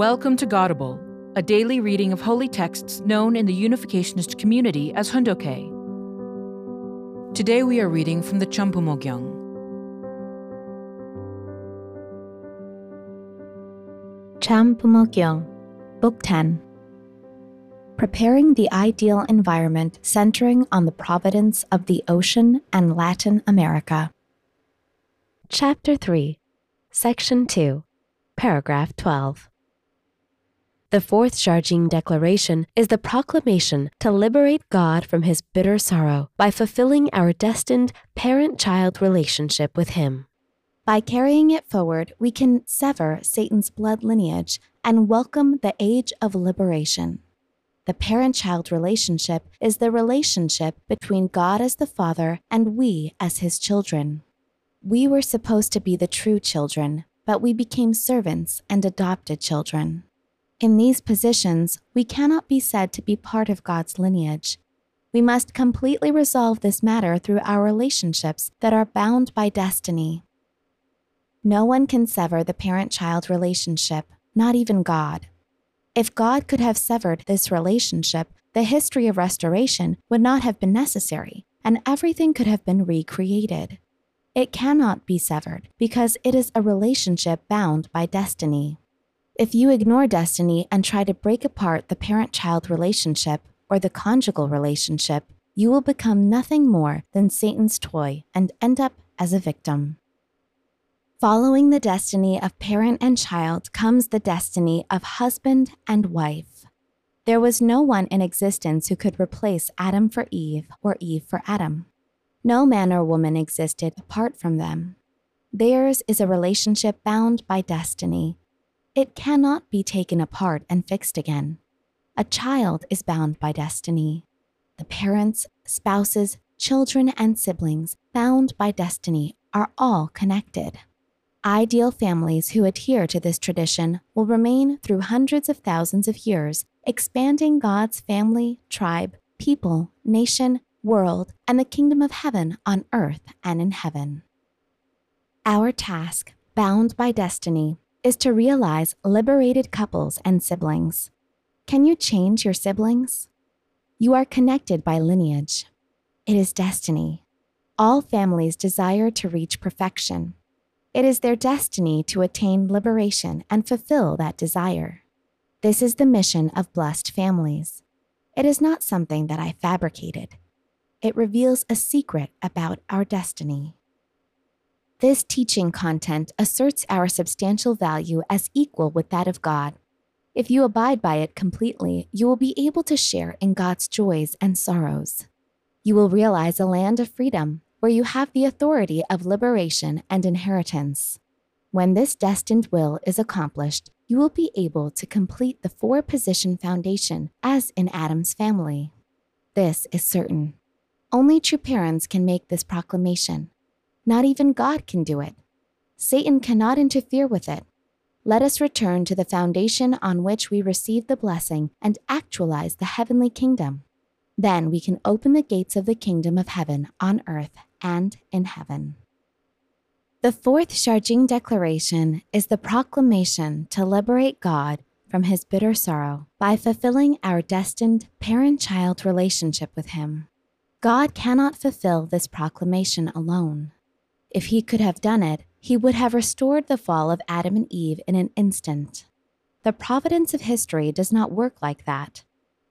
Welcome to Godable, a daily reading of holy texts known in the Unificationist community as Hoondokhae. Today we are reading from the Chambumo Gyeong. Champumogyang, Book 10 Preparing the Ideal Environment Centering on the Providence of the Ocean and Latin America. Chapter 3, Section 2, Paragraph 12. The fourth Jardim Declaration is the proclamation to liberate God from his bitter sorrow by fulfilling our destined parent child relationship with him. By carrying it forward, we can sever Satan's blood lineage and welcome the age of liberation. The parent child relationship is the relationship between God as the Father and we as his children. We were supposed to be the true children, but we became servants and adopted children. In these positions, we cannot be said to be part of God's lineage. We must completely resolve this matter through our relationships that are bound by destiny. No one can sever the parent child relationship, not even God. If God could have severed this relationship, the history of restoration would not have been necessary, and everything could have been recreated. It cannot be severed because it is a relationship bound by destiny. If you ignore destiny and try to break apart the parent child relationship or the conjugal relationship, you will become nothing more than Satan's toy and end up as a victim. Following the destiny of parent and child comes the destiny of husband and wife. There was no one in existence who could replace Adam for Eve or Eve for Adam. No man or woman existed apart from them. Theirs is a relationship bound by destiny, it cannot be taken apart and fixed again. A child is bound by destiny. The parents, spouses, children, and siblings bound by destiny are all connected. Ideal families who adhere to this tradition will remain through hundreds of thousands of years, expanding God's family, tribe, people, nation, world, and the kingdom of heaven on earth and in heaven. Our task, bound by destiny, is to realize liberated couples and siblings. Can you change your siblings? You are connected by lineage. It is destiny. All families desire to reach perfection. It is their destiny to attain liberation and fulfill that desire. This is the mission of blessed families. It is not something that I fabricated. It reveals a secret about our destiny. This teaching content asserts our substantial value as equal with that of God. If you abide by it completely, you will be able to share in God's joys and sorrows. You will realize a land of freedom where you have the authority of liberation and inheritance. When this destined will is accomplished, you will be able to complete the four position foundation as in Adam's family. This is certain. Only true parents can make this proclamation not even God can do it. Satan cannot interfere with it. Let us return to the foundation on which we receive the blessing and actualize the heavenly kingdom. Then we can open the gates of the kingdom of heaven on earth and in heaven. The fourth Jardim Declaration is the proclamation to liberate God from his bitter sorrow by fulfilling our destined parent child relationship with him. God cannot fulfill this proclamation alone. If he could have done it, he would have restored the fall of Adam and Eve in an instant. The providence of history does not work like that.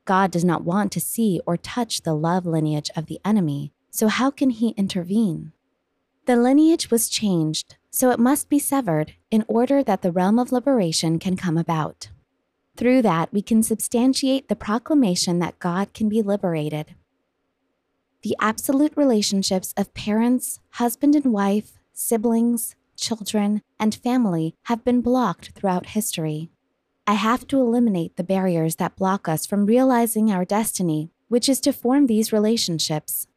God does not want to see or touch the love lineage of the enemy, so how can he intervene? The lineage was changed, so it must be severed in order that the realm of liberation can come about. Through that, we can substantiate the proclamation that God can be liberated the absolute relationships of parents, husband and wife, siblings, children, and family have been blocked throughout history. I have to eliminate the barriers that block us from realizing our destiny, which is to form these relationships.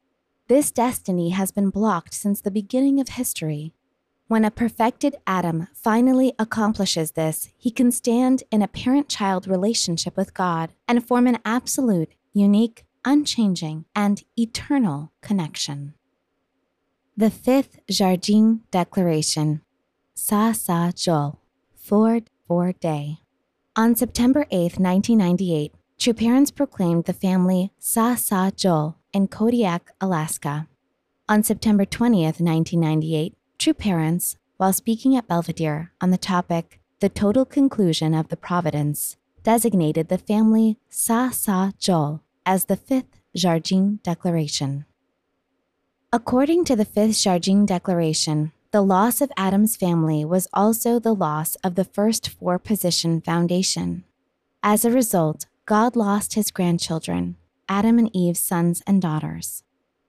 This destiny has been blocked since the beginning of history. When a perfected Adam finally accomplishes this, he can stand in a parent child relationship with God and form an absolute, unique, unchanging, and eternal connection. The fifth Jardim Declaration, Sa Sa Jol, Four Four Day. On September 8, 1998, True Parents proclaimed the family Sa Sa Jol in Kodiak, Alaska. On September 20th, 1998, True Parents, while speaking at Belvedere on the topic The Total Conclusion of the Providence, designated the family Sa Sa Jol as the fifth Jardim Declaration. According to the fifth Jardim Declaration, the loss of Adam's family was also the loss of the first four position foundation. As a result, God lost his grandchildren, Adam and Eve's sons and daughters.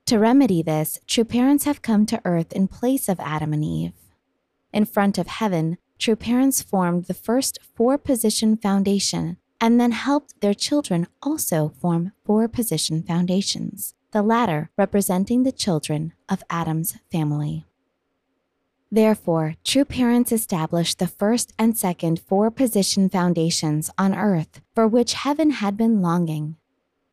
To remedy this, true parents have come to earth in place of Adam and Eve. In front of heaven, true parents formed the first four position foundation and then helped their children also form four position foundations, the latter representing the children of Adam's family. Therefore, true parents established the first and second four position foundations on earth for which heaven had been longing.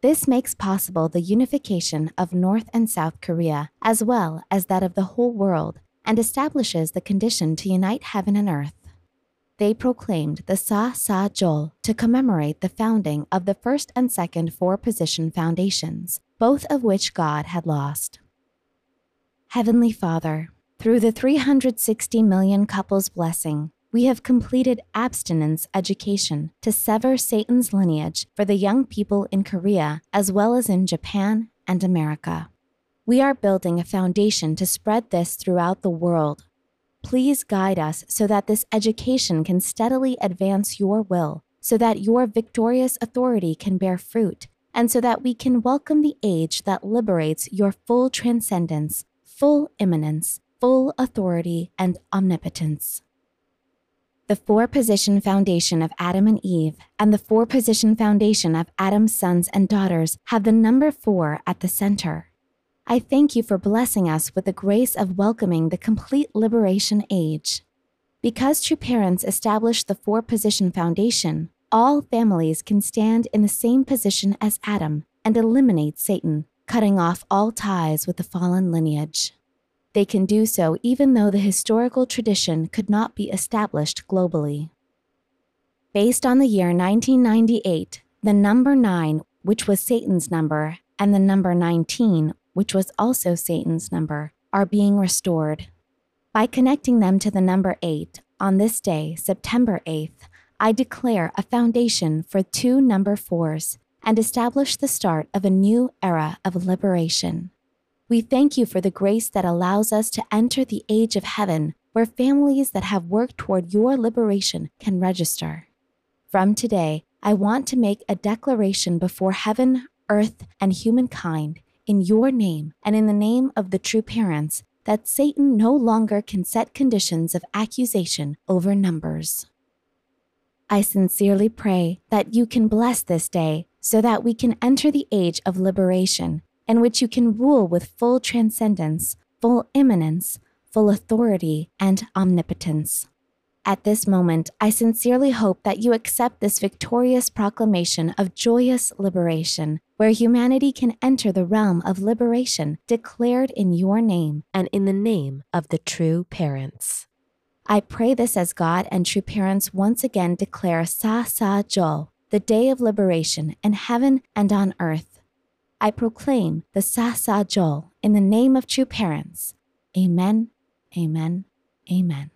This makes possible the unification of North and South Korea as well as that of the whole world and establishes the condition to unite heaven and earth they proclaimed the Sa Sa Jol to commemorate the founding of the first and second four position foundations, both of which God had lost. Heavenly Father, through the 360 million couples blessing, we have completed abstinence education to sever Satan's lineage for the young people in Korea as well as in Japan and America. We are building a foundation to spread this throughout the world Please guide us so that this education can steadily advance your will, so that your victorious authority can bear fruit, and so that we can welcome the age that liberates your full transcendence, full immanence, full authority, and omnipotence. The four position foundation of Adam and Eve and the four position foundation of Adam's sons and daughters have the number four at the center. I thank you for blessing us with the grace of welcoming the complete liberation age. Because true parents established the four position foundation, all families can stand in the same position as Adam and eliminate Satan, cutting off all ties with the fallen lineage. They can do so even though the historical tradition could not be established globally. Based on the year 1998, the number 9, which was Satan's number, and the number 19, which was also Satan's number, are being restored. By connecting them to the number 8, on this day, September 8th, I declare a foundation for two number fours and establish the start of a new era of liberation. We thank you for the grace that allows us to enter the age of heaven where families that have worked toward your liberation can register. From today, I want to make a declaration before heaven, earth, and humankind in your name and in the name of the true parents that Satan no longer can set conditions of accusation over numbers. I sincerely pray that you can bless this day so that we can enter the age of liberation in which you can rule with full transcendence, full immanence, full authority, and omnipotence. At this moment, I sincerely hope that you accept this victorious proclamation of joyous liberation, where humanity can enter the realm of liberation declared in your name and in the name of the true parents. I pray this as God and true parents once again declare Sa Sa Jol, the day of liberation in heaven and on earth. I proclaim the Sa Sa Jol in the name of true parents. Amen, amen, amen.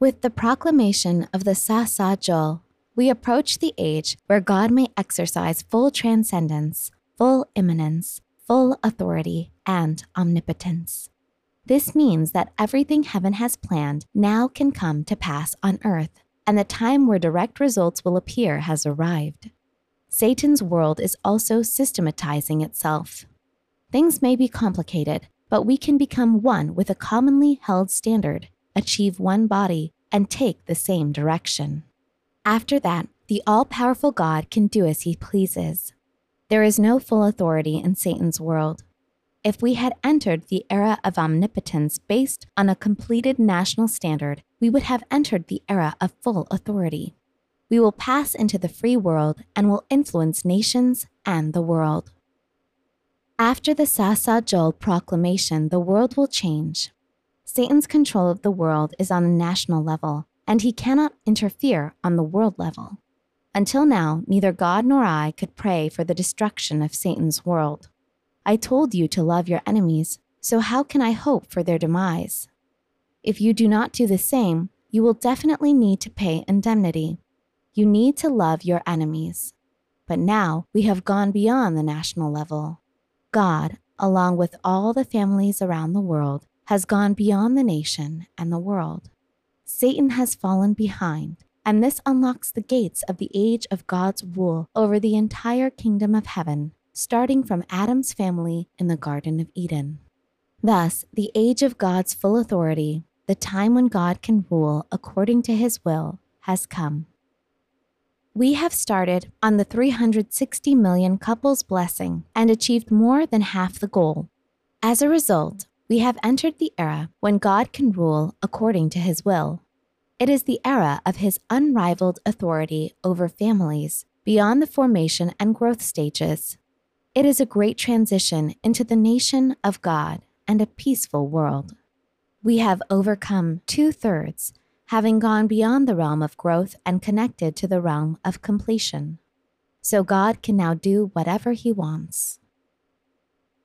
With the proclamation of the Sa Sa Jol, we approach the age where God may exercise full transcendence, full immanence, full authority, and omnipotence. This means that everything heaven has planned now can come to pass on earth, and the time where direct results will appear has arrived. Satan's world is also systematizing itself. Things may be complicated, but we can become one with a commonly held standard achieve one body, and take the same direction. After that, the all powerful God can do as he pleases. There is no full authority in Satan's world. If we had entered the era of omnipotence based on a completed national standard, we would have entered the era of full authority. We will pass into the free world and will influence nations and the world. After the Sa Sa Jol proclamation, the world will change. Satan's control of the world is on a national level, and he cannot interfere on the world level. Until now, neither God nor I could pray for the destruction of Satan's world. I told you to love your enemies, so how can I hope for their demise? If you do not do the same, you will definitely need to pay indemnity. You need to love your enemies. But now we have gone beyond the national level. God, along with all the families around the world, has gone beyond the nation and the world. Satan has fallen behind, and this unlocks the gates of the age of God's rule over the entire kingdom of heaven, starting from Adam's family in the Garden of Eden. Thus, the age of God's full authority, the time when God can rule according to his will, has come. We have started on the 360 million couples blessing and achieved more than half the goal. As a result, we have entered the era when God can rule according to his will. It is the era of his unrivaled authority over families beyond the formation and growth stages. It is a great transition into the nation of God and a peaceful world. We have overcome two thirds having gone beyond the realm of growth and connected to the realm of completion. So God can now do whatever He wants.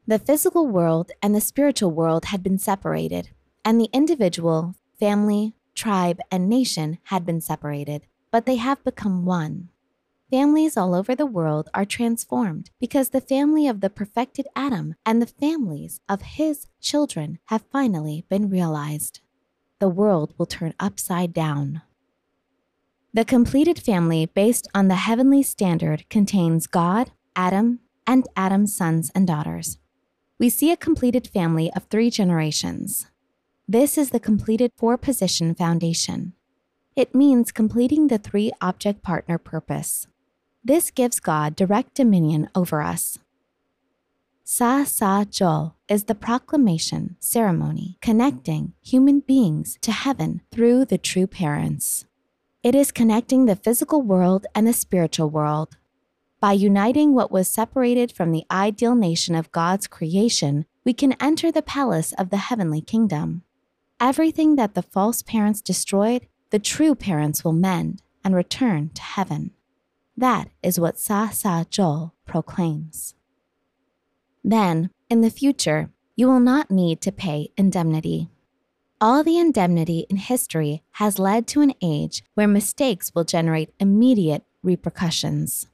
The physical world and the spiritual world had been separated, and the individual, family, tribe, and nation had been separated, but they have become one. Families all over the world are transformed because the family of the perfected Adam and the families of his children have finally been realized the world will turn upside down. The completed family, based on the heavenly standard, contains God, Adam, and Adam's sons and daughters. We see a completed family of three generations. This is the completed four position foundation. It means completing the three object partner purpose. This gives God direct dominion over us. Sa Sa Jol is the proclamation ceremony connecting human beings to heaven through the true parents. It is connecting the physical world and the spiritual world. By uniting what was separated from the ideal nation of God's creation, we can enter the palace of the heavenly kingdom. Everything that the false parents destroyed, the true parents will mend and return to heaven. That is what Sa Sa Jol proclaims. Then, in the future, you will not need to pay indemnity. All the indemnity in history has led to an age where mistakes will generate immediate repercussions.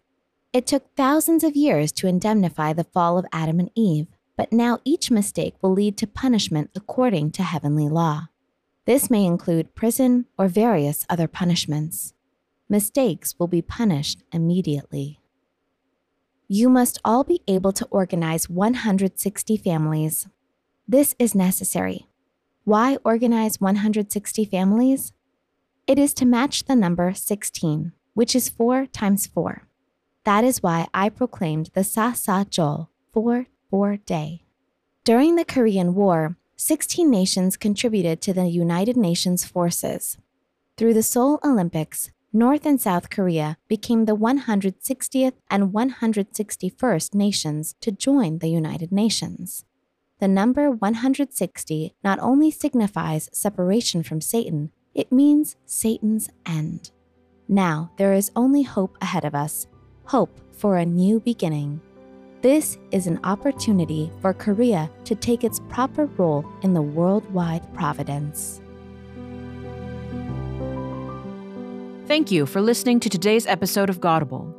It took thousands of years to indemnify the fall of Adam and Eve, but now each mistake will lead to punishment according to heavenly law. This may include prison or various other punishments. Mistakes will be punished immediately. You must all be able to organize 160 families. This is necessary. Why organize 160 families? It is to match the number 16, which is 4 times 4. That is why I proclaimed the Sa Sa Jol, 4 4 day. During the Korean War, 16 nations contributed to the United Nations forces. Through the Seoul Olympics, North and South Korea became the 160th and 161st nations to join the United Nations. The number 160 not only signifies separation from Satan, it means Satan's end. Now there is only hope ahead of us hope for a new beginning. This is an opportunity for Korea to take its proper role in the worldwide providence. Thank you for listening to today's episode of Godable.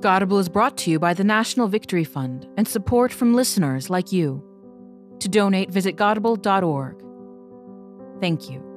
Godable is brought to you by the National Victory Fund and support from listeners like you. To donate, visit godable.org. Thank you.